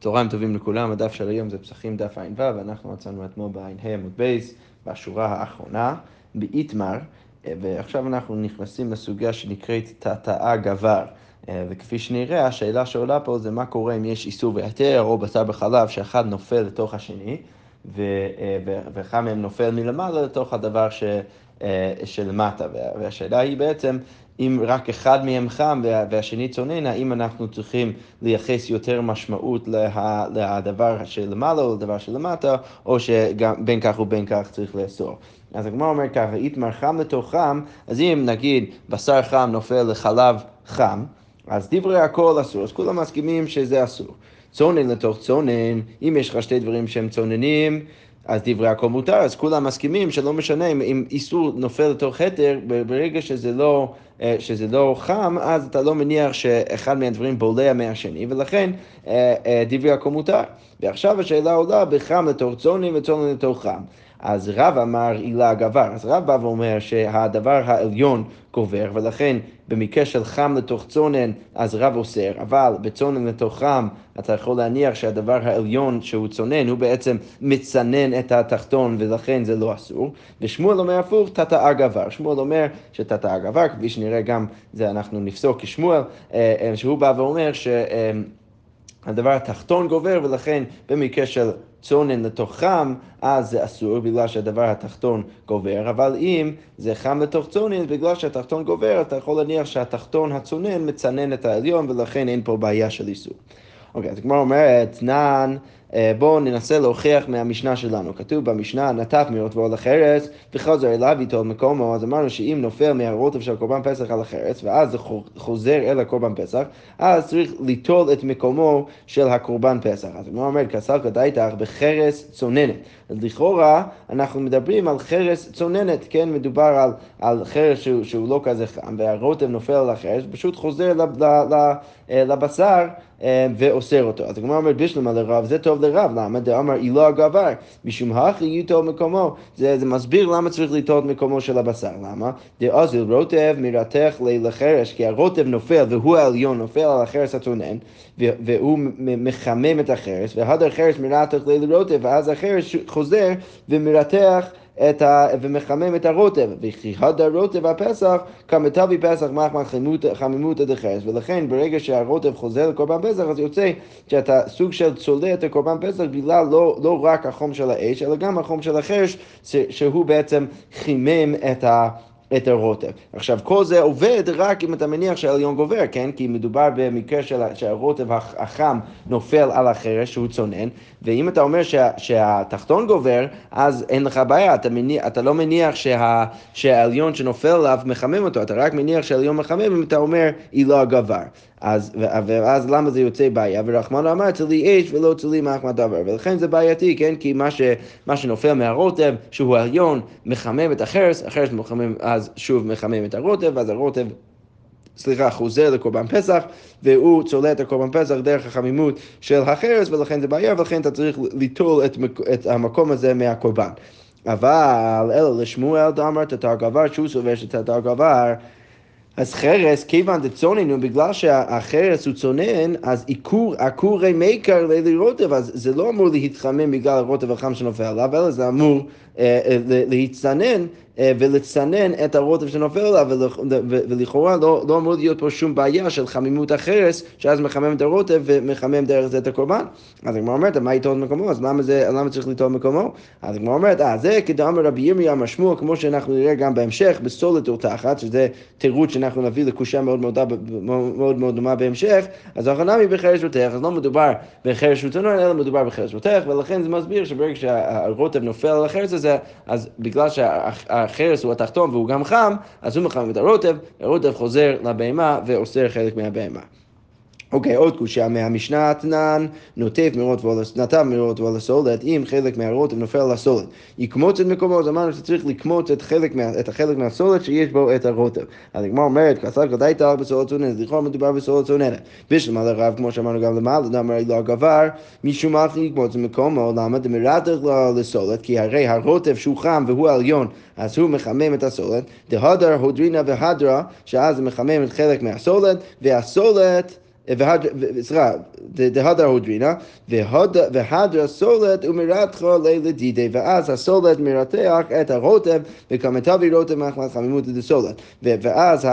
צהריים טובים לכולם, הדף של היום זה פסחים דף ע"ו, ואנחנו מצאנו אתמול בע"ה עמוד בייס, בשורה האחרונה, באיתמר, ועכשיו אנחנו נכנסים לסוגיה שנקראת תתאה גבר. וכפי שנראה, השאלה שעולה פה זה מה קורה אם יש איסור והיתר או בשר בחלב שאחד נופל לתוך השני, ואחד מהם נופל מלמעלה לתוך הדבר ש... שלמטה, והשאלה היא בעצם אם רק אחד מהם חם והשני צונן, האם אנחנו צריכים לייחס יותר משמעות לדבר שלמעלה או לדבר שלמטה, או שבין כך ובין כך צריך לאסור. אז הגמרא אומר ככה, איתמר חם לתוך חם, אז אם נגיד בשר חם נופל לחלב חם, אז דברי הכל אסור, אז כולם מסכימים שזה אסור. צונן לתוך צונן, אם יש לך שתי דברים שהם צוננים, אז דברי הכל מותר, אז כולם מסכימים שלא משנה אם, אם איסור נופל לתוך התר, ברגע שזה לא, אה, שזה לא חם, אז אתה לא מניח שאחד מהדברים בולע מהשני, ולכן אה, אה, דברי הכל מותר. ועכשיו השאלה עולה בחם לתוך צונן וצונן לתוך חם. אז רב אמר עילה גבר. אז רב בא ואומר שהדבר העליון גובר, ולכן במקרה של חם לתוך צונן, אז רב אוסר, אבל בצונן לתוך חם, אתה יכול להניח שהדבר העליון שהוא צונן, הוא בעצם מצנן את התחתון, ולכן זה לא אסור. ושמואל אומר הפוך, תתאה גבר. שמואל אומר שתתאה גבר, כפי שנראה גם, זה אנחנו נפסוק כשמואל, אה, אה, שהוא בא ואומר ש... אה, הדבר התחתון גובר, ולכן במקרה של צונן לתוך חם, אז זה אסור בגלל שהדבר התחתון גובר, אבל אם זה חם לתוך צונן, בגלל שהתחתון גובר, אתה יכול להניח שהתחתון הצונן מצנן את העליון, ולכן אין פה בעיה של איסור. אוקיי, אז הגמרא אומרת, אה, בואו ננסה להוכיח מהמשנה שלנו. כתוב במשנה, נטף מרוטבו על החרס וחוזר אליו איתו מקומו, אז אמרנו שאם נופל מהרוטב של קורבן פסח על החרס, ואז זה חוזר אל הקורבן פסח, אז צריך ליטול את מקומו של הקורבן פסח. אז הוא אומר, כסל כדאיתך בחרס צוננת. אז לכאורה אנחנו מדברים על חרס צוננת, כן? מדובר על, על חרס שהוא, שהוא לא כזה חם, והרוטב נופל על החרס, פשוט חוזר לב, לב, אה, לבשר אה, ואוסר אותו. אז הגמרא אומרת בשלמה לרב, זה טוב לרב, למה? דאמר אילו הגבר, משום הכי יוטול מקומו. זה, זה מסביר למה צריך לטול את מקומו של הבשר, למה? דאזיל רוטב מרתך לחרש, כי הרוטב נופל והוא העליון נופל על החרס הצונן, והוא מחמם את החרס, והדר חרס מרתך לרוטב, ואז החרס חוזר ומרתח את ה... ומחמם את הרוטב, וכי הדר רוטב הפסח כמטבי פסח מחמא חמימותא דחרס, ולכן ברגע שהרוטב חוזר לקורבן פסח, אז יוצא שאתה סוג של צולע את הקורבן פסח בגלל לא, לא רק החום של האש, אלא גם החום של החרש, שהוא בעצם חימם את ה... את הרוטב. עכשיו, כל זה עובד רק אם אתה מניח שהעליון גובר, כן? כי מדובר במקרה של, שהרוטב החם נופל על החרש שהוא צונן, ואם אתה אומר שה, שהתחתון גובר, אז אין לך בעיה, אתה, מניח, אתה לא מניח שה, שהעליון שנופל עליו מחמם אותו, אתה רק מניח שהעליון מחמם אם אתה אומר היא לא הגבר. אז, ואז למה זה יוצא בעיה? ורחמנו אמר, צלי אש ולא צלי מחמד דבר. ולכן זה בעייתי, כן? כי מה, ש, מה שנופל מהרוטב, שהוא העליון, מחמם את החרס, החרס מחמם, אז שוב מחמם את הרוטב, אז הרוטב סליחה, חוזר לקורבן פסח, והוא צולע את הקורבן פסח דרך החמימות של החרס, ולכן זה בעיה, ולכן אתה צריך ליטול את, את המקום הזה מהקורבן. אבל אלא לשמואל דאמר תתר גבר, שהוא סובר שתתר גבר אז חרס, כיוון דצוננו, בגלל שהחרס הוא צונן, אז עקורי מייקר לילי רוטב, אז זה לא אמור להתחמם בגלל הרוטב החם שנופל עליו, אלא זה אמור אה, אה, להצטנן ולצנן את הרוטב שנופל עליו, ולכאורה לא, לא אמור להיות פה שום בעיה של חמימות החרס, שאז מחמם את הרוטב ומחמם דרך זה את הקורבן. אז הגמרא אומרת, מה יטול מקומו? אז למה, זה, למה צריך לטול מקומו? אז הגמרא אומרת, אה, זה כדאמר רבי ירמיה אמר שמואל, כמו שאנחנו נראה גם בהמשך, בסולת ורתחת, שזה תירוץ שאנחנו נביא לקושה מאוד מאוד, מאוד, מאוד דומה בהמשך, אז הכנמי בחרש ותך, אז לא מדובר בחרש ותנון, אלא מדובר בחרש ותך, ולכן זה מסביר שברגע שהרוטב נופל על החרס הזה, אז בגלל שהחרס הוא התחתון והוא גם חם, אז הוא מחמם את הרוטב, הרוטב חוזר לבהמה ואוסר חלק מהבהמה. אוקיי, עוד קושייה מהמשנה תנן, נוטף מרות נטף מרות ולסולת, אם חלק מהרוטב נופל על הסולת. יקמוץ את מקומו, אז אמרנו שצריך לקמוץ את, חלק מה, את החלק מהסולת שיש בו את הרוטב. אז הגמרא אומרת, כסר כדאיתא בסולת צוננת, לכאורה מדובר בסולת צוננת. בשלמה לרב, כמו שאמרנו גם למעלה, דאמר לא הגבר, משום אף יקמוץ את מקומו, למה דמרתך לסולת, כי הרי הרוטב שהוא חם והוא עליון, אז הוא מחמם את הסולת, דהדר הודרינה והדרה, שאז זה מחמם את חלק מהסולת, והסולת סליחה, דהדר הודרינה, והדר סולת ומרתחו לדידי, ואז הסולת מרתח את הרוטב, וכמתבי רוטב מחמת חמימות דסולת. ואז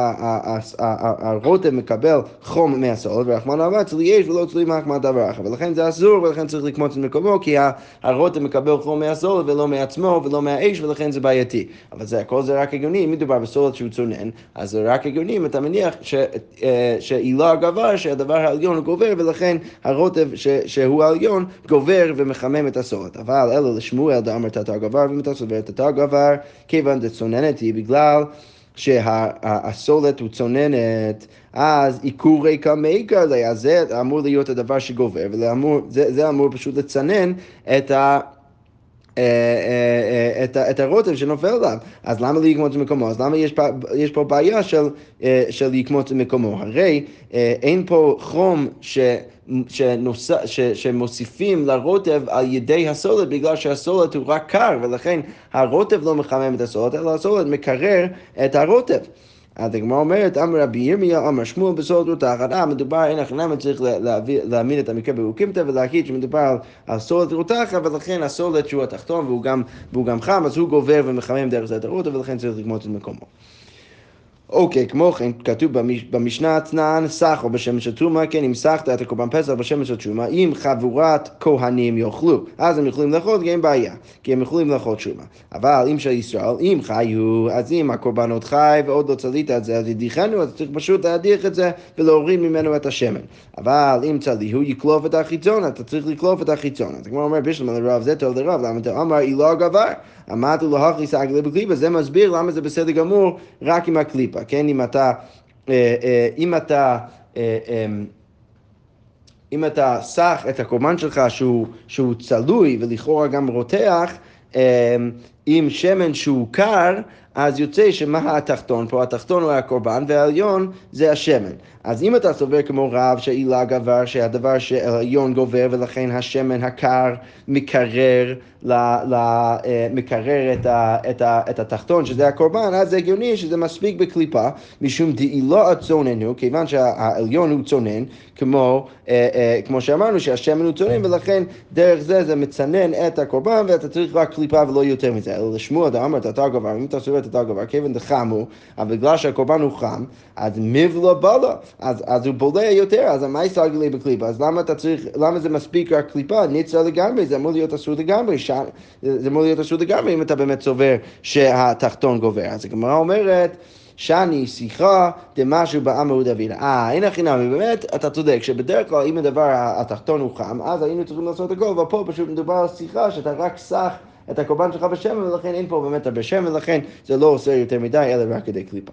הרוטב מקבל חום מהסולת, ורחמן אמר צלי יש ולא צלי מחמת אברחה, ולכן זה אסור, ולכן צריך לקמוץ את מקומו, כי הרוטב מקבל חום מהסולת ולא מעצמו ולא מהאש, ולכן זה בעייתי. אבל זה הכל זה רק הגיוני, אם מדובר בסולת שהוא צונן, אז זה רק הגיוני אם אתה מניח שעילה הגבר, שהדבר העליון גובר, ולכן הרוטב ש, שהוא העליון גובר ומחמם את הסולת. אבל אלו לשמואל דאמר תתר גבר, ואם אתה סובר תתר גבר, כיוון דצוננת היא בגלל שהסולת הוא צוננת, אז עיקור ריקה מעיקר זה אמור להיות הדבר שגובר, וזה אמור פשוט לצנן את ה... אה, אה, אה, את הרוטב שנופל עליו. אז למה לקמוץ במקומו? אז למה יש יש פה בעיה של, של לקמוץ במקומו? הרי אין פה חום ש... שנוס... ש... שמוסיפים לרוטב על ידי הסולת בגלל שהסולת הוא רק קר ולכן הרוטב לא מחמם את הסולת אלא הסולת מקרר את הרוטב. אז הגמרא אומרת, אמר רבי ירמיה, אמר שמואל בסוד רותחת, אה, מדובר, אין הכנמה, צריך להעמיד את המקרה באוקימתא ולהגיד שמדובר על סולת רותחת, ולכן הסולת שהוא התחתון והוא גם, חם, אז הוא גובר ומחמם דרך זה את הרוטה, ולכן צריך לגמות את מקומו. אוקיי, כמו כן, כתוב במשנה אתנן, סחו בשמש התרומה, כן, אם סחת את הקורבן פסח בשמש התרומה, אם חבורת כהנים יאכלו, אז הם יכולים לאכול, כי אין בעיה, כי הם יכולים לאכול תרומה. אבל אם של ישראל, אם חיו, אז אם הקורבן עוד חי ועוד לא צלית את זה, אז ידיחנו, אז צריך פשוט להדיח את זה ולהוריד ממנו את השמן. אבל אם צליהו, יקלוף את החיצון, אתה צריך לקלוף את החיצון. אז כמו אומר בשלמה לרב, זה טוב לרב, למה אתה אומר, היא לא הגבר. אמרתי לו, הכי סגלי בקליפה, זה מסביר למה זה בסדר גמור רק עם הקליפה, כן? אם אתה, אה, אה, אם אתה, אה, אמ, אם אתה סח את הקורבן שלך שהוא, שהוא צלוי ולכאורה גם רותח, אמ, עם שמן שהוא קר, אז יוצא שמה התחתון פה? התחתון הוא הקורבן והעליון זה השמן. אז אם אתה סובר כמו רב שעילה גבר, שהדבר שהעליון גובר ולכן השמן הקר מקרר, ל, ל, אה, מקרר את, ה, את, ה, את התחתון, שזה הקורבן, אז זה הגיוני שזה מספיק בקליפה, משום דעילו הצונן הוא, כיוון שהעליון הוא צונן, כמו, אה, אה, כמו שאמרנו שהשמן הוא צונן, ולכן דרך זה זה מצנן את הקורבן, ואתה צריך רק קליפה ולא יותר מזה. אלא לשמוע, אתה אמרת, אתה גבר, אם אתה את אתה גבר, כיוון דחמו, אבל בגלל שהקורבן הוא חם, אז מבלה בלה. אז, אז הוא בולע יותר, אז מה יסגל לי בקליפה? אז למה אתה צריך, למה זה מספיק רק קליפה? ניצה לגמרי, זה אמור להיות אסור לגמרי, ש... זה אמור להיות אסור לגמרי אם אתה באמת סובר שהתחתון גובר. אז הגמרא אומרת, שאני שיחה דמשהו בעמוד דוד. אה, אין הכי נמי, באמת, אתה צודק, שבדרך כלל אם הדבר התחתון הוא חם, אז היינו צריכים לעשות הכל, אבל פה פשוט מדובר על שיחה שאתה רק סח את הקורבן שלך בשמן, ולכן אין פה באמת הרבה שמן, ולכן זה לא עושה יותר מדי, אלא רק כדי קליפה.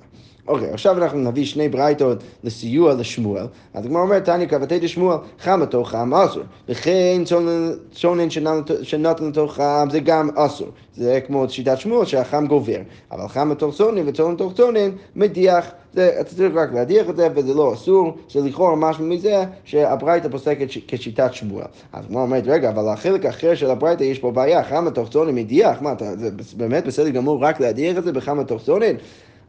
אוקיי, okay, עכשיו אנחנו נביא שני ברייתות לסיוע לשמואל. אז הגמרא אומרת, תניא כבתי דשמואל, חמתו חם אסור. וכן שונן שנתן לתוך חם זה גם אסור. זה כמו שיטת שמואל שהחם גובר. אבל חם לתוך צונן וצונן לתוך צונן מדיח. זה, אתה צריך רק להדיח את זה וזה לא אסור, שלכאורה משהו מזה שהברייתא פוסקת כשיטת שמואל. אז הגמרא אומרת, רגע, אבל החלק האחר של הברייתא יש פה בעיה, חם לתוך צונן מדיח, מה, אתה, זה באמת בסדר גמור רק להדיח את זה בחם לתוך צונן?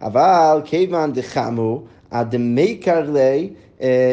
אבל כיוון דחמו, הדמי קרלי אה,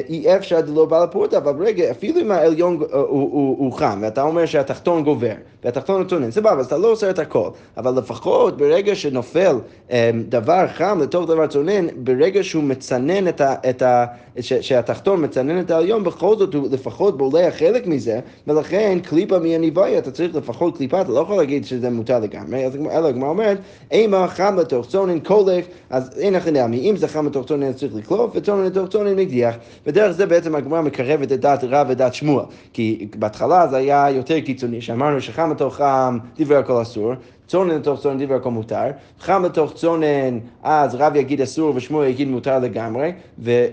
אי אפשר דלא בעל הפורטה, אבל רגע, אפילו אם העליון הוא, הוא, חם, ואתה אומר שהתחתון גובר, והתחתון הוא צונן, סבבה, אז אתה לא עושה את הכל, אבל לפחות ברגע שנופל אה, דבר חם לתוך דבר צונן, ברגע שהוא מצנן את ה... שהתחתון מצנן את העליון, בכל זאת הוא לפחות בולע חלק מזה, ולכן קליפה מהניבאי, אתה צריך לפחות קליפה, אתה לא יכול להגיד שזה מותר לגמרי, אלא הגמרא אומרת, אימה חם לתוך צונן קולף, אז אין הכי נעמי, אם זה חם לתוך צונן צריך לקלוף, וצונן לתוך צונן מגדיח. משיח, ודרך זה בעצם הגמרא מקרבת את דעת רב ודעת שמואל, כי בהתחלה זה היה יותר קיצוני, שאמרנו שחם לתוך חם דברי הכל אסור, צונן לתוך צונן דברי הכל מותר, חם לתוך צונן, אז רב יגיד אסור ושמואל יגיד מותר לגמרי,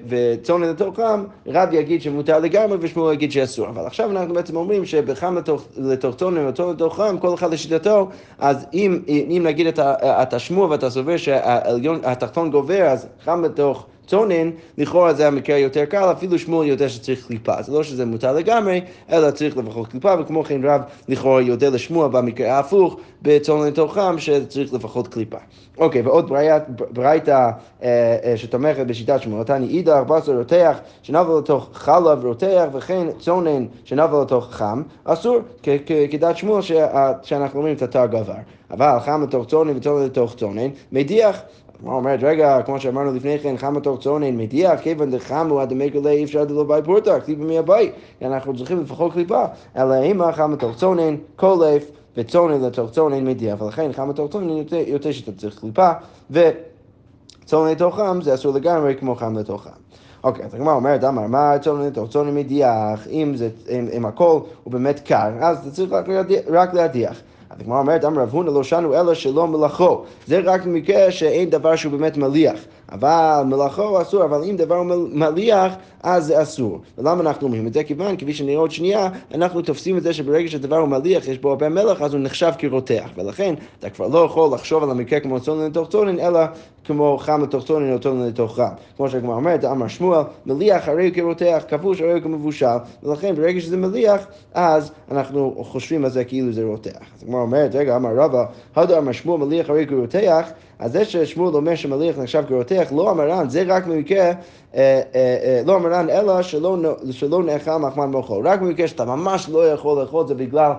וצונן לתוך חם, רב יגיד שמותר לגמרי ושמואל יגיד שאסור. אבל עכשיו אנחנו בעצם אומרים שבחם לתוך, לתוך צונן וצונן לתוך חם, כל אחד לשיטתו, אז אם, אם נגיד את, את השמוע ואתה סובר שהתחתון גובר, אז חם לתוך צונן, לכאורה זה המקרה יותר קל, אפילו שמואל יודע שצריך קליפה. זה לא שזה מותר לגמרי, אלא צריך לפחות קליפה, וכמו כן רב לכאורה יודע לשמוע במקרה ההפוך, בצונן לתוכם, שצריך לפחות קליפה. אוקיי, ועוד ברייתא אה, שתומכת בשיטת שמואל, תני אידך, בשר רותח, שנבל לתוך חלב רותח, וכן צונן שנבל לתוך חם, אסור, כדעת שמואל שאנחנו אומרים התא גבר. אבל חם לתוך צונן וצונן לתוך צונן, מדיח. הגמרא אומרת, רגע, כמו שאמרנו לפני כן, חם לתוך צונן מדיח, כיוון דחמו עד המקלה אי אפשר דלא בי פורטה, קליפה מהבית. אנחנו צריכים לפחות קליפה. אלא אימה חם לתוך צונן, קולף, וצונן לתוך צונן מדיח, ולכן חם לתוך צונן יותר שאתה צריך קליפה, וצונן לתוך חם זה אסור לגמרי כמו חם לתוך חם. אוקיי, אז הגמרא אומרת, אמר, מה צונן לתוך צונן מדיח, אם, זה, אם, אם הכל הוא באמת קר, אז אתה צריך רק להדיח. אז הגמרא אומרת, אמר רב הונא לא שנו אלא שלא מלאכו. זה רק במקרה שאין דבר שהוא באמת מליח. אבל מלאכו אסור, אבל אם דבר מליח, אז זה אסור. ולמה אנחנו אומרים את זה? כיוון, כפי שנראה עוד שנייה, אנחנו תופסים את זה שברגע שדבר הוא מליח, יש בו הרבה מלח, אז הוא נחשב כרותח. ולכן, אתה כבר לא יכול לחשוב על המקרה כמו צונן לתוך צונן, אלא כמו חם לתוך צונן או צונן לתוך חם. כמו שהגמרא אומרת, אמר שמואל, מליח הרי הוא כרותח, כבוש הרי הוא כמבושל, ולכן ברגע שזה מליח, אז אנחנו חושבים על זה כאילו זה רותח. אז הגמרא אומרת, רגע, אמר רבא, הודו אמר שמואל מליח הרי כרותח, אז זה ששמואל אומר שמליח נחשב כרותח, לא המרן, זה רק במקרה, אה, אה, אה, לא המרן, אלא שלא, שלא נאכל מחמד מוחו. רק במקרה שאתה ממש לא יכול לאכול זה בגלל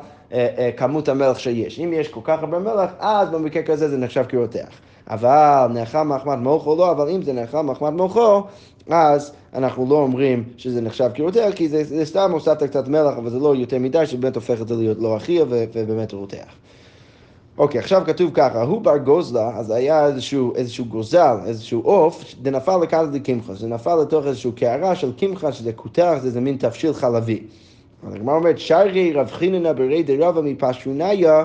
כמות המלח שיש. אם יש כל כך הרבה מלח, אז במקרה כזה זה נחשב כרותח. אבל נאכל מחמד מוחו לא, אבל אם זה נאכל מחמד מוחו, אז אנחנו לא אומרים שזה נחשב כרותח, כי זה, זה סתם הוספת קצת מלח, אבל זה לא יותר מדי, שבאמת הופך את זה להיות לא הכי ובאמת רותח. אוקיי, עכשיו כתוב ככה, הוא בר גוזלה, אז היה איזשהו, איזשהו גוזל, איזשהו עוף, זה נפל לקחת לקמחה, זה נפל לתוך איזשהו קערה של קמחה, שזה כותח, זה איזה מין תבשיל חלבי. הגמרא אומרת, שרי רב חיננה ברי דרבה מפשוניה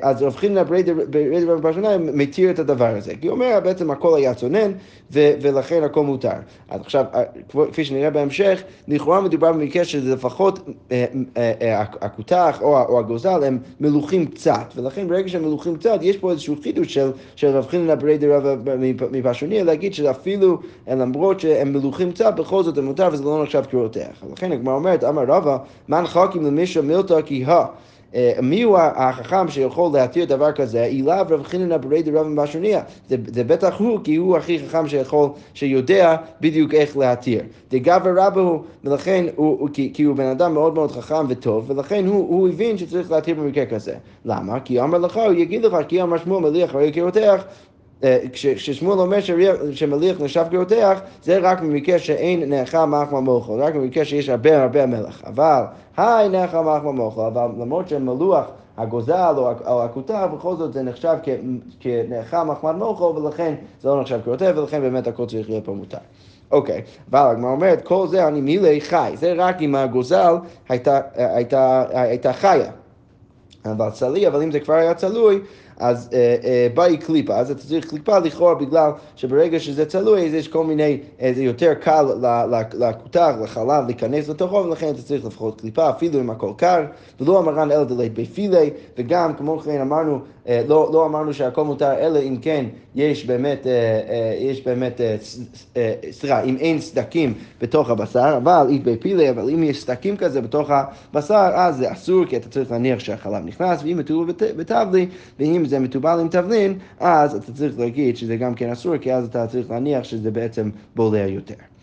אז רב חינא בריידר בפרשניים מתיר את הדבר הזה. כי הוא אומר, בעצם הכל היה צונן, ולכן הכל מותר. אז עכשיו, אה, כפי שנראה בהמשך, לכאורה מדובר במקרה שזה לפחות אה, הכותח או הגוזל הם מלוכים קצת, ולכן ברגע שהם מלוכים קצת, יש פה איזשהו חידוש של, של רב חינא בריידר מפרשניה, להגיד שאפילו למרות שהם מלוכים קצת, בכל זאת הם מותר וזה לא נחשב כרותח. לכן הגמרא אומרת, אמר רבא, מן חכים למישהו מילתא כי הא אה, מי הוא החכם שיכול להתיר דבר כזה? אילאו רב חיננה ברי דרב מבשוניה. זה, בטח הוא, כי הוא הכי חכם שיכול, שיודע בדיוק איך להתיר. דגבר רבו ולכן, הוא, כי, כי הוא בן אדם מאוד מאוד חכם וטוב, ולכן הוא, הוא הבין שצריך להתיר במקרה כזה. למה? כי אמר לך, הוא יגיד לך, כי אמר שמואל מליח הרי כרותח. אה, כששמואל אומר שמליח נחשב כרותח, זה רק במקרה שאין נאכל מחמא מוחו, רק במקרה שיש הרבה הרבה מלח. אבל, היי נאכל מחמא מוחו, אבל למרות שמלוח הגוזל או הכותר, בכל זאת זה נחשב כנאכל מחמד מוחו, ולכן זה לא נחשב כרותח, ולכן באמת הכל צריך להיות פה מותר. אוקיי, אבל הגמרא אומרת, כל זה אני מילי חי, זה רק אם הגוזל הייתה, הייתה, הייתה חיה. אבל צלי, אבל אם זה כבר היה צלוי, אז אה, אה, באי קליפה, אז אתה צריך קליפה לכאורה בגלל שברגע שזה צלוי, אז יש כל מיני, אה, זה יותר קל לכותר, לחלב, להיכנס לתוכו, ולכן אתה צריך לפחות קליפה, אפילו אם הכל קר, ולא אמרן אלא דלית בפילי, וגם כמו כן אמרנו, לא, לא אמרנו שהכל מותר, אלא אם כן יש באמת, אה, אה, יש באמת, אה, אה, סליחה, אם אין סדקים בתוך הבשר, אבל אית בפילי, אבל אם יש סדקים כזה בתוך הבשר, אז זה אסור, כי אתה צריך להניח שהחלב נכנס, ואם מטובל בטבלי, ואם זה מטובל עם תבלין, אז אתה צריך להגיד שזה גם כן אסור, כי אז אתה צריך להניח שזה בעצם בולע יותר.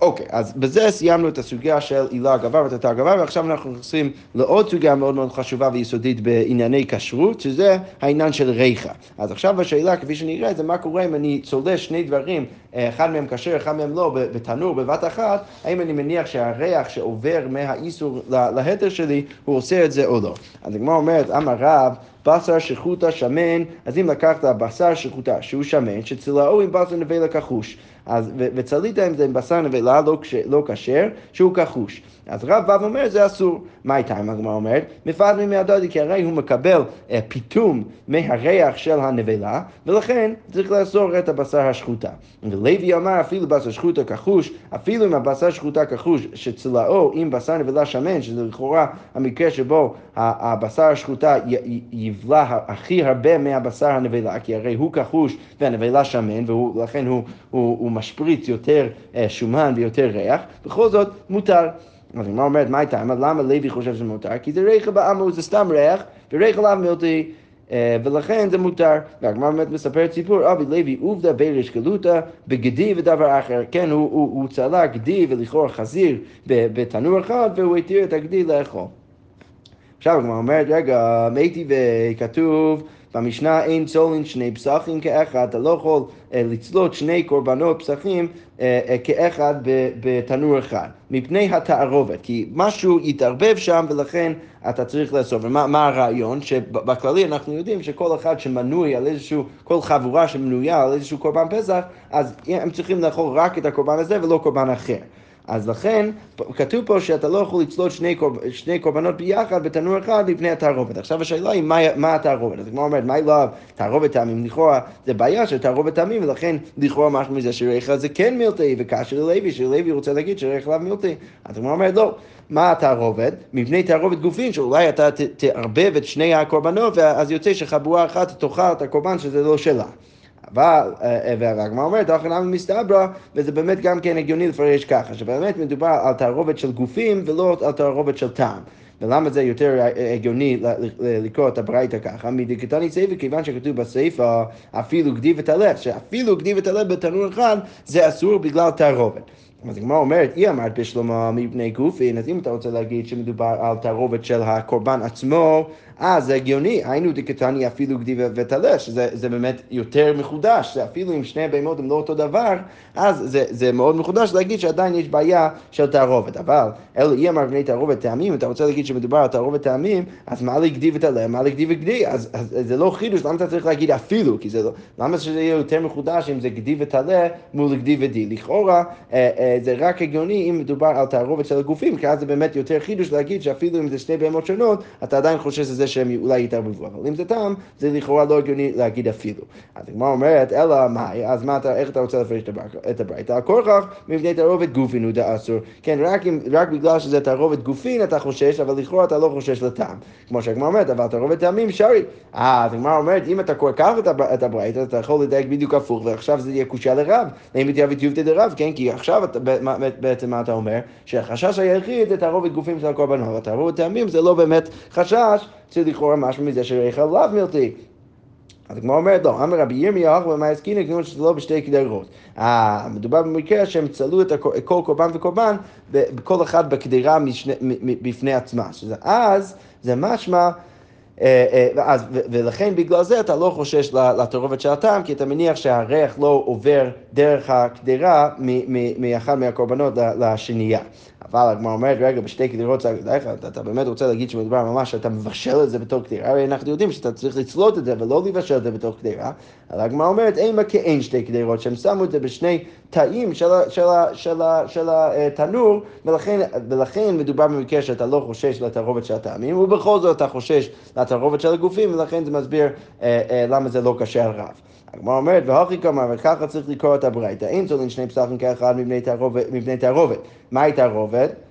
אוקיי, אז בזה סיימנו את הסוגיה של עילה גבר ותתר גבר, ועכשיו אנחנו נכנסים לעוד סוגיה מאוד מאוד חשובה ויסודית בענייני כשרות, שזה העניין של ריחה. אז עכשיו השאלה, כפי שנראה, זה מה קורה אם אני צולש שני דברים, אחד מהם כשר, אחד מהם לא, בתנור, בבת אחת, האם אני מניח שהריח שעובר מהאיסור להתר שלי, הוא עושה את זה או לא. אז הגמרא אומרת, אמר רב, בשר שחוטה שמן, אז אם לקחת בשר שחוטה שהוא שמן, שצלעו עם בשר נבלה כחוש. אז, וצלית עם זה עם בשר נבלה לא, לא כשר, שהוא כחוש. אז רב בא ואומר, זה אסור. מה הייתה, הגמרא אומרת? מפעד מהדודי, כי הרי הוא מקבל אה, פיתום מהריח של הנבלה, ולכן צריך לאסור את הבשר השחוטה. ולוי אמר, אפילו בשר שחוטה כחוש, אפילו אם הבשר שחוטה כחוש, שצלעו עם בשר נבלה שמן, שזה לכאורה המקרה שבו הבשר השחוטה יבלע הכי הרבה מהבשר הנבלה, כי הרי הוא כחוש והנבלה שמן, ולכן הוא, הוא, הוא משפריץ יותר אה, שומן ויותר ריח, בכל זאת מותר. אז הגמרא אומרת, מה הייתה? למה לוי חושב שזה מותר? כי זה ריח בעמו, זה סתם ריח, וריח עליו מילטי. אה, ולכן זה מותר. והגמרא באמת מספרת סיפור, אבי לוי עובדה בריש גלותא בגדי ודבר אחר. כן, הוא, הוא, הוא צלה גדי ולכאורה חזיר בתנור אחד, והוא התיר את הגדי לאכול. עכשיו הגמרא אומרת, רגע, מתי וכתוב במשנה אין צולין שני פסחים כאחד, אתה לא יכול אה, לצלות שני קורבנות פסחים אה, אה, כאחד בתנור אחד, מפני התערובת, כי משהו יתערבב שם ולכן אתה צריך לאסוף. ומה הרעיון? שבכללי אנחנו יודעים שכל אחד שמנוי על איזשהו, כל חבורה שמנויה על איזשהו קורבן פסח, אז הם צריכים לאכול רק את הקורבן הזה ולא קורבן אחר. אז לכן, כתוב פה שאתה לא יכול לצלות שני, קורב, שני קורבנות ביחד בתנור אחד לפני התערובת. עכשיו השאלה היא מה, מה התערובת. אז הגמרא אומרת, מה לא תערובת טעמים? לכאורה זה בעיה של תערובת טעמים, ולכן לכאורה משהו מזה שריח זה כן מילטי, וכאשר לוי, שלוי רוצה להגיד שריח עליו מילטי. אז הגמרא אומרת, לא. מה התערובת? מפני תערובת גופין, שאולי אתה תערבב את שני הקורבנות, ואז יוצא שחבורה אחת תאכל את הקורבן שזה לא שלה. אבל, אה, אה, והגמרא אומרת, אוכל נמי מסתברא, וזה באמת גם כן הגיוני לפרש ככה, שבאמת מדובר על תערובת של גופים ולא על תערובת של טעם. ולמה זה יותר אה, הגיוני לקרוא את הברייתא ככה? מדקתני סייפה, כיוון שכתוב בסייפה אפילו גדי וטלף, שאפילו גדי וטלף בתנור אחד זה אסור בגלל תערובת. אז הגמרא אומרת, היא אמרת בשלמה מפני גופין, אז אם אתה רוצה להגיד שמדובר על תערובת של הקורבן עצמו, אז זה הגיוני, היינו דקתני אפילו גדי וטלה, שזה באמת יותר מחודש, זה אפילו אם שני הבהמות הם לא אותו דבר, אז זה, זה מאוד מחודש להגיד שעדיין יש בעיה של תערובת, אבל אלו אי אמר בני תערובת טעמים, אתה רוצה להגיד שמדובר על תערובת טעמים, אז מה לי גדי וטלה, מה לי גדי וגדי, אז, אז, אז זה לא חידוש, למה אתה צריך להגיד אפילו, כי זה לא, למה שזה יהיה יותר מחודש אם זה גדי וטלה מול גדי ודי, לכאורה אה, אה, זה רק הגיוני אם מדובר על תערובת של הגופים, כי אז זה באמת יותר חידוש להגיד שאפילו אם זה שני בהמות שונות, אתה עדיין חושב שזה שהם אולי יתערבבו, אבל אם זה טעם, זה לכאורה לא הגיוני להגיד אפילו. אז הגמרא אומרת, אלא מאי, אז מה אתה, איך אתה רוצה לפרש את הברייתא? הכורכך מבני תערובת גופין הוא דאסור. כן, רק, אם, רק בגלל שזה תערובת גופין אתה חושש, אבל לכאורה אתה לא חושש לטעם. כמו שהגמרא אומרת, אבל תערובת טעמים שרי. אה, אז הגמרא אומרת, אם אתה קורא ככה את הברייתא, אתה יכול לדייק בדיוק הפוך, ועכשיו זה יהיה קושייה לרב. אם תהיה ותיובתא דרב, כן, כי עכשיו אתה, בעצם מה אתה אומר? שהחשש היחיד זה תערובת גופים של הקורבנות, ותערובת טעמים זה לא באמת חשש, זה לכאורה משהו מזה שריח עליו מילתי. אז הגמרא אומרת לו, לא, אמר רבי ירמיהו, ומה יסכינה כמו שזה לא בשתי קדרות. אה, מדובר במקרה שהם צלו את כל קורבן וקורבן, כל אחד בקדירה בפני עצמה. אז זה משמע אה, אה, אז, ולכן בגלל זה אתה לא חושש לתערובת של הטעם, כי אתה מניח שהריח לא עובר דרך הקדירה מאחד מהקורבנות לשנייה. אבל הגמרא אומרת, רגע, בשתי קדירות, אתה באמת רוצה להגיד שמדובר ממש שאתה מבשל את זה בתור קדירה, הרי אנחנו יודעים שאתה צריך לצלות את זה ולא לבשל את זה בתור קדירה, אבל הגמרא אומרת, אין מה כאין שתי קדירות, שהם שמו את זה בשני תאים של התנור, ולכן, ולכן מדובר במקרה שאתה לא חושש לתערובת של הטעמים, ובכל זאת אתה חושש לתערובת של הגופים, ולכן זה מסביר אה, אה, למה זה לא קשה על רב. הגמרא אומרת, והוכי כמה, וככה צריך לקרוא את הברייתא. אין צולין שני פסחים כאחד מבני תערובת. מהי תערובת? אמ, תערובת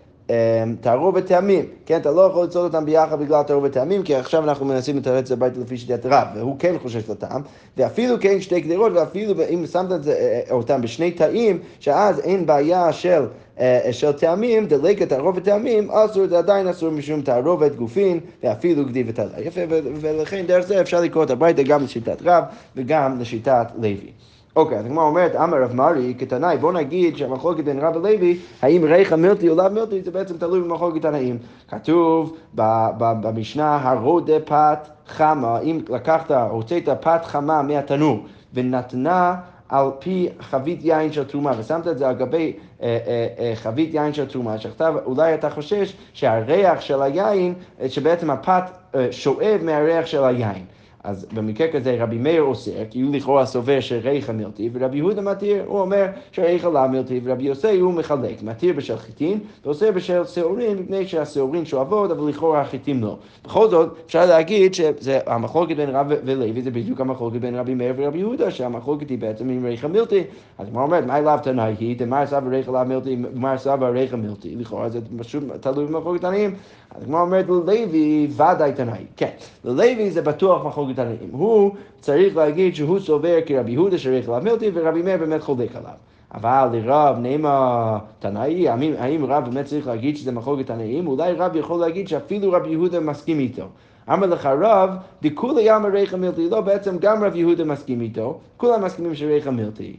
טעמים, כן, אתה לא יכול לצעוד אותם ביחד בגלל תערובת טעמים, כי עכשיו אנחנו מנסים לתרץ את הבית לפי שיטת רב, והוא כן חושש לטעם, ואפילו כן שתי גדרות, ואפילו אם שמת את זה, אה, אה, אותם בשני תאים, שאז אין בעיה של, אה, של טעמים, דלקת תערובת טעמים, אסור, זה עדיין אסור משום תערובת גופין, ואפילו גדי ותלה. יפה, ולכן דרך זה אפשר לקרוא את הביתה גם לשיטת רב וגם לשיטת לוי. אוקיי, אז הגמרא אומרת, אמר רב מרי, כתנאי, בוא נגיד שהמחלוקת בין רב ולוי, האם ריחה מילטי או לאו מילטי, זה בעצם תלוי במחלוקת תנאים. כתוב במשנה, הרודה פת חמה, אם לקחת, הוצאת פת חמה מהתנור ונתנה על פי חבית יין של תרומה, ושמת את זה על גבי אה, אה, אה, חבית יין של תרומה, שעכשיו אולי אתה חושש שהריח של היין, שבעצם הפת שואב מהריח של היין. אז במקרה כזה רבי מאיר אוסר, כי הוא לכאורה סובר שריחא מילטי, ורבי יהודה מתיר, הוא אומר שריחא לא מילטי, ורבי יוסי הוא מחלק, מתיר בשל חיטין, ואוסר בשל שעורים, מפני שהשעורים שואבות, אבל לכאורה החיטים לא. בכל זאת, אפשר להגיד שהמחלוקת בין רב ולוי זה בדיוק המחלוקת בין רבי מאיר ורבי יהודה, שהמחלוקת היא בעצם עם ריחא מילטי. אז הגמרא אומרת, מה אליו תנאי היא, דמר סבא ריחא לא מילטי, ומר סבא ריחא מילטי, לכאורה זה פשוט תלוי במחלוקת תנאים. אז הגמרא אומרת, ללוי ודאי תנאי. כן, ללוי זה בטוח מחלוקת תנאים. הוא צריך להגיד שהוא סובר כרבי יהודה שריחא לא מילטי, ורבי מאיר באמת חולק עליו. אבל לרב נעימה תנאי, האם, רב באמת צריך להגיד שזה מחלוקת תנאים? אולי רב יכול להגיד שאפילו רבי יהודה מסכים איתו. אמר לך רב, דכולי אמר ריחא מילטי, לא, בעצם גם רב יהודה מסכים איתו, כולם מסכימים שריחא מילטי.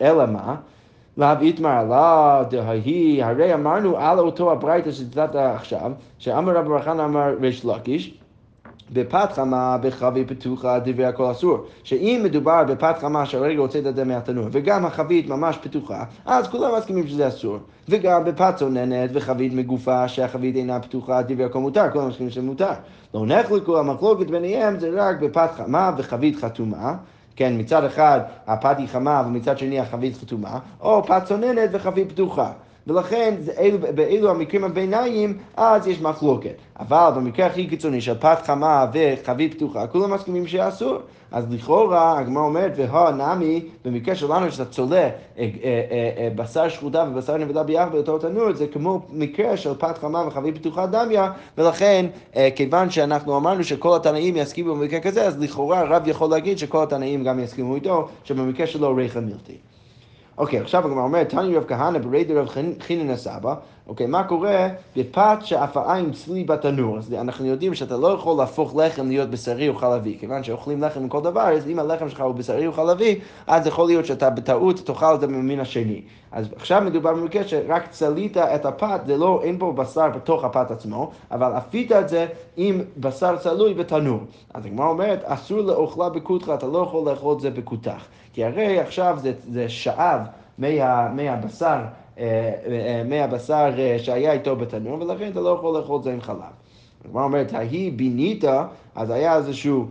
אלא מה? לאו איתמר לה דהי, הרי אמרנו על אותו הברייתא שציטטת עכשיו, שאמר רב ברחן אמר ריש לקיש, בפת חמה בחבית פתוחה דברי הכל אסור. שאם מדובר בפת חמה שהרגע הוצאת את זה מהתנור, וגם החבית ממש פתוחה, אז כולם מסכימים שזה אסור. וגם בפת צוננת וחבית מגופה שהחבית אינה פתוחה דברי הכל מותר, כולם מסכימים שזה מותר. לא נחלקו, המחלוקת ביניהם זה רק בפת חמה וחבית חתומה. כן, מצד אחד הפת היא חמה ומצד שני החבית חתומה, או פת צוננת וחבית פתוחה. ולכן אלו, באלו המקרים הביניים, אז יש מחלוקת. אבל במקרה הכי קיצוני של פת חמה וחבית פתוחה, כולם מסכימים שאסור. אז לכאורה, הגמרא אומרת, והא נמי, במקרה שלנו שאתה צולה אה, אה, אה, בשר שחוטה ובשר נבלה ביחד באותו תנור, זה כמו מקרה של פת חמה וחבית פתוחה דמיה, ולכן, כיוון שאנחנו אמרנו שכל התנאים יסכימו במקרה כזה, אז לכאורה רב יכול להגיד שכל התנאים גם יסכימו איתו, שבמקרה שלו ריחא מילתי. אוקיי, עכשיו הגמרא אומרת, תני רב כהנא ברי דרב חינן הסבא, אוקיי, מה קורה בפת שאף העין צלי בתנור? אז אנחנו יודעים שאתה לא יכול להפוך לחם להיות בשרי או חלבי, כיוון שאוכלים לחם מכל דבר, אז אם הלחם שלך הוא בשרי או חלבי, אז יכול להיות שאתה בטעות תאכל את זה ממין השני. אז עכשיו מדובר במקרה שרק צלית את הפת, זה לא, אין פה בשר בתוך הפת עצמו, אבל אפית את זה עם בשר צלוי בתנור. אז הגמרא אומרת, אסור לאוכלה בקותך, אתה לא יכול לאכול את זה בקותך. כי הרי עכשיו זה, זה שאב מה, מהבשר, אה, אה, מהבשר אה, שהיה איתו בתנור, ולכן אתה לא יכול לאכול את זה עם חלב. הגמרא אומרת, ההיא בינית, אז היה איזשהו...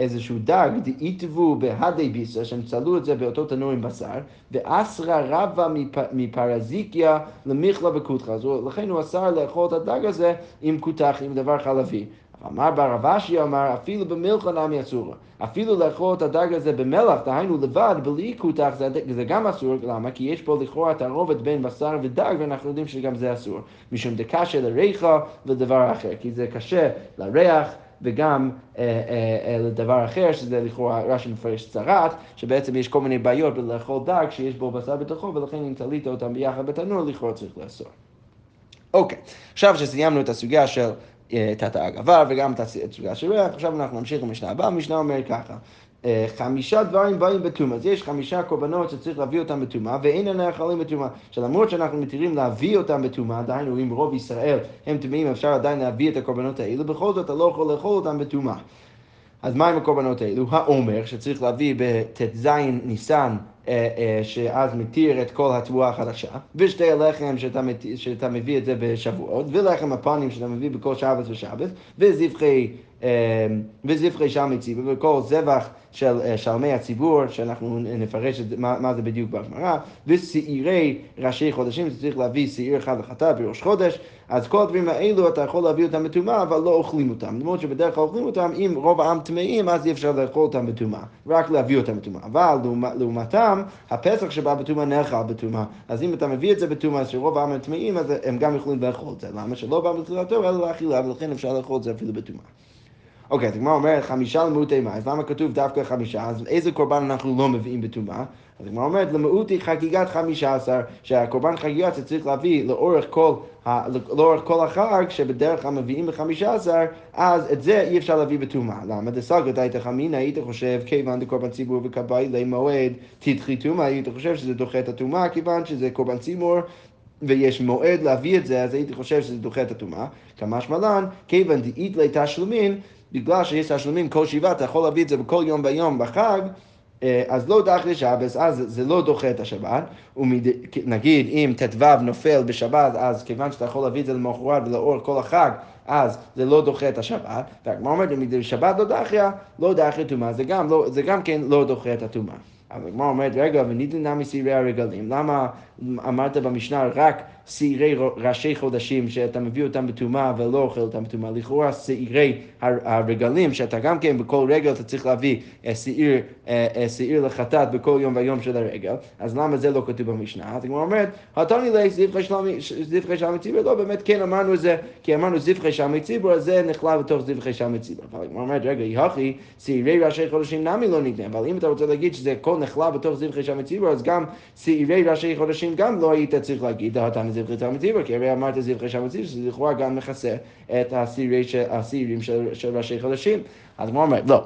איזשהו דג, דאיתבו בהדי ביסה, שהם צלו את זה באותו תנור עם בשר, ואסרא רבא מפרזיקיה למיכלה בקותחה. לכן הוא אסר לאכול את הדג הזה עם כותח, עם דבר חלבי. אמר בר אבשי אמר, אפילו במלחה נמי אסור. אפילו לאכול את הדג הזה במלח, דהיינו לבד, בלי כותח, זה, זה גם אסור. למה? כי יש פה לכאורה תערובת בין בשר ודג, ואנחנו יודעים שגם זה אסור. משום דקשה לריחה לדבר אחר, כי זה קשה לריח. וגם אה, אה, אה, לדבר אחר, שזה לכאורה רש"י מפרש צרת, שבעצם יש כל מיני בעיות בלאכול דג שיש בו בשר בתוכו, ולכן אם תלית אותם ביחד בתנור, לכאורה צריך לאסור. אוקיי, עכשיו שסיימנו את הסוגיה של תת העגבה וגם את הסוגיה של ריח. עכשיו אנחנו נמשיך למשנה הבאה, המשנה אומר ככה. אה, חמישה דברים באים בטומאה, אז יש חמישה קורבנות שצריך להביא אותם בטומאה ואין הנאכלים בטומאה. שלמרות שאנחנו מתירים להביא אותם בטומאה, דהיינו אם רוב ישראל הם טמאים אפשר עדיין להביא את הקורבנות האלו, בכל זאת אתה לא יכול לאכול אותם בטומאה. אז מה עם הקורבנות האלו? העומר שצריך להביא בט"ז ניסן אה, אה, שאז מתיר את כל התבואה החדשה, ושתי הלחם שאתה, שאתה מביא את זה בשבועות, ולחם הפנים שאתה מביא בכל שבת ושבת, וזבחי, אה, וזבחי שלמי ציבור, וכל זבח של שלמי הציבור, שאנחנו נפרש את, מה, מה זה בדיוק בגמרא, ושעירי ראשי חודשים, שצריך להביא שעיר אחד לחטא בראש חודש, אז כל הדברים האלו אתה יכול להביא אותם בטומאה, אבל לא אוכלים אותם. למרות שבדרך כלל אוכלים אותם, אם רוב העם טמאים, אז אי אפשר לאכול אותם בטומאה, רק להביא אותם בטומאה. אבל לעומתם, הפסח שבא בטומאה נאכל בטומאה. אז אם אתה מביא את זה בטומאה, שרוב העם טמאים, אז הם גם יכולים לאכול את זה. למה? שלא בא בתחילתו, אלא לאכילה, ולכן אפשר לאכול את זה אפילו בטומאה. אוקיי, אז הגמרא אומרת חמישה למעוטי מים, אז למה כתוב דווקא חמישה? אז איזה קורבן אנחנו לא מביאים בטומאה? אז הגמרא אומרת למעוטי חגיגת חמישה עשר, שהקורבן חגיגה צריך להביא לאורך כל, ה, לאורך כל החג, שבדרך כלל מביאים בחמישה עשר, אז את זה אי אפשר להביא בטומאה. למה? דסגת היית חמינא, היית חושב, כיוון דקורבן ציבור וכבאי למועד תדחי טומאה, היית חושב שזה דוחה את הטומאה, כיוון שזה קורבן ציבור ויש מועד להביא את זה, אז הייתי חושב שזה דוחה את הטומאה. כמשמע לן, כיוון דאית לתשלומין, בגלל שיש תשלומים כל שבעה, אתה יכול להביא את זה בכל יום ויום בחג, אז לא דח לשבס, אז זה לא דוחה את השבת, ונגיד אם ט"ו נופל בשבת, אז כיוון שאתה יכול להביא את זה למחרת ולאורך כל החג, אז זה לא דוחה את השבת, והגמרא אומרת, אם שבת לא דחיה, לא דחיה טומאה, זה, לא, זה גם כן לא דוחה את הטומאה. אבל הגמרא אומרת, רגע, וניתן נמי שעירי הרגלים, למה אמרת במשנה רק שעירי ראשי חודשים, שאתה מביא אותם בטומאה ולא אוכל אותם בטומאה? לכאורה שעירי הרגלים, שאתה גם כן בכל רגל אתה צריך להביא אה, שעיר, אה, אה, שעיר לחטאת בכל יום ויום של הרגל, אז למה זה לא כתוב במשנה? אז הגמרא אומרת, התוני לי זבחי שלמי ציבור, לא באמת כן אמרנו את זה, כי אמרנו זבחי שלמי ציבור, אז זה נכלל בתוך זבחי שלמי ציבור. אבל הגמרא אומרת, רגע, יחי, שעירי ראשי חודשים נמי לא ניתן, אבל אם אתה רוצה להגיד שזה כל נכלל בתוך זבחי שלמי ציבור, אז גם שעירי ראשי חודשים גם לא היית צריך להגיד, זבחי ציבור, כי הרי אמרת זבחי ציבור, שזה לכאורה גם מכסה את השעירים של, ראשי חודשים. אז הגמרא אומרת, לא.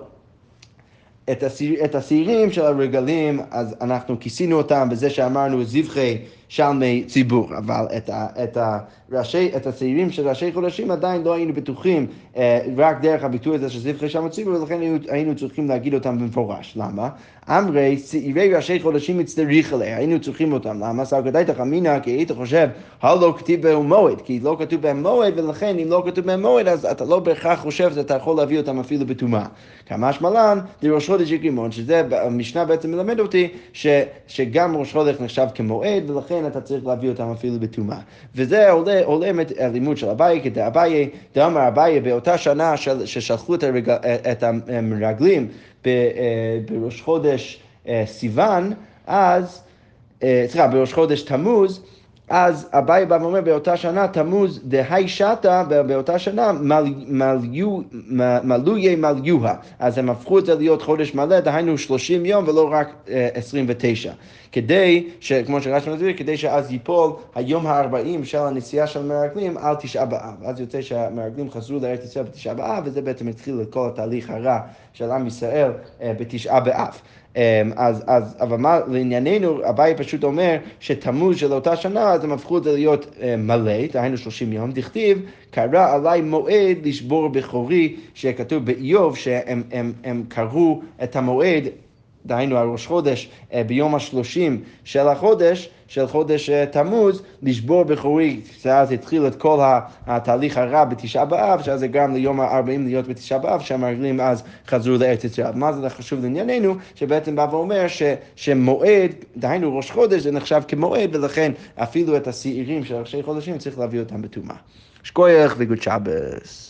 את השעירים של הרגלים, אז אנחנו כיסינו אותם בזה שאמרנו זבחי שלמי ציבור, אבל את, ה, את, ה, ראשי, את הצעירים של ראשי חודשים עדיין לא היינו בטוחים אה, רק דרך הביטוי הזה של זבחי שלמי ציבור, ולכן היינו, היינו צריכים להגיד אותם במפורש. למה? אמרי צעירי ראשי חודשים מצטריך עליה, היינו צריכים אותם. למה? סגדייתך אמינא, כי היית חושב, הלא כתיב בהם מועד, כי לא כתוב בהם מועד, ולכן אם לא כתוב בהם מועד, אז אתה לא בהכרח חושב שאתה יכול להביא אותם אפילו בטומאה. כמה שמלן, דראש חודש יקרימון, שזה, המשנה בעצם מלמד אותי ש, שגם ראש חודש נחשב כמועד, ולכן אתה צריך להביא אותם אפילו בטומאה. וזה עולה, עולה הלימוד של אביי, כדי אביי, דאמר אביי, באותה שנה של, ששלחו את, הרג, את המרגלים ב, בראש חודש סיוון, אז, סליחה, בראש חודש תמוז, אז אביי בא ואומר באותה שנה, תמוז דהי שתה, באותה שנה מלויי מליוה. אז הם הפכו את זה להיות חודש מלא, דהיינו 30 יום ולא רק 29. כדי, כמו שרש"י מסביר, כדי שאז ייפול היום ה-40 של הנסיעה של המרגלים על תשעה באב. אז יוצא שהמרגלים חזרו לארץ ישראל בתשעה באב, וזה בעצם התחיל את כל התהליך הרע של עם ישראל בתשעה באב. אז, אז, אבל מה, לענייננו, אביי פשוט אומר שתמוז של אותה שנה, אז הם הפכו את זה להיות מלא, דהיינו 30 יום, דכתיב, קרא עליי מועד לשבור בכורי, שכתוב באיוב, שהם הם, הם קראו את המועד דהיינו הראש חודש, ביום השלושים של החודש, של חודש תמוז, לשבור בכורי, שאז התחיל את כל התהליך הרע בתשעה באב, שאז זה גרם ליום ה-40 להיות בתשעה באב, שהמרגלים אז חזרו לארץ ישראל. מה זה חשוב לענייננו? שבעצם בא ואומר ש, שמועד, דהיינו ראש חודש, זה נחשב כמועד, ולכן אפילו את השעירים של ראשי חודשים צריך להביא אותם בטומאה. שכוייך וגוד שבס.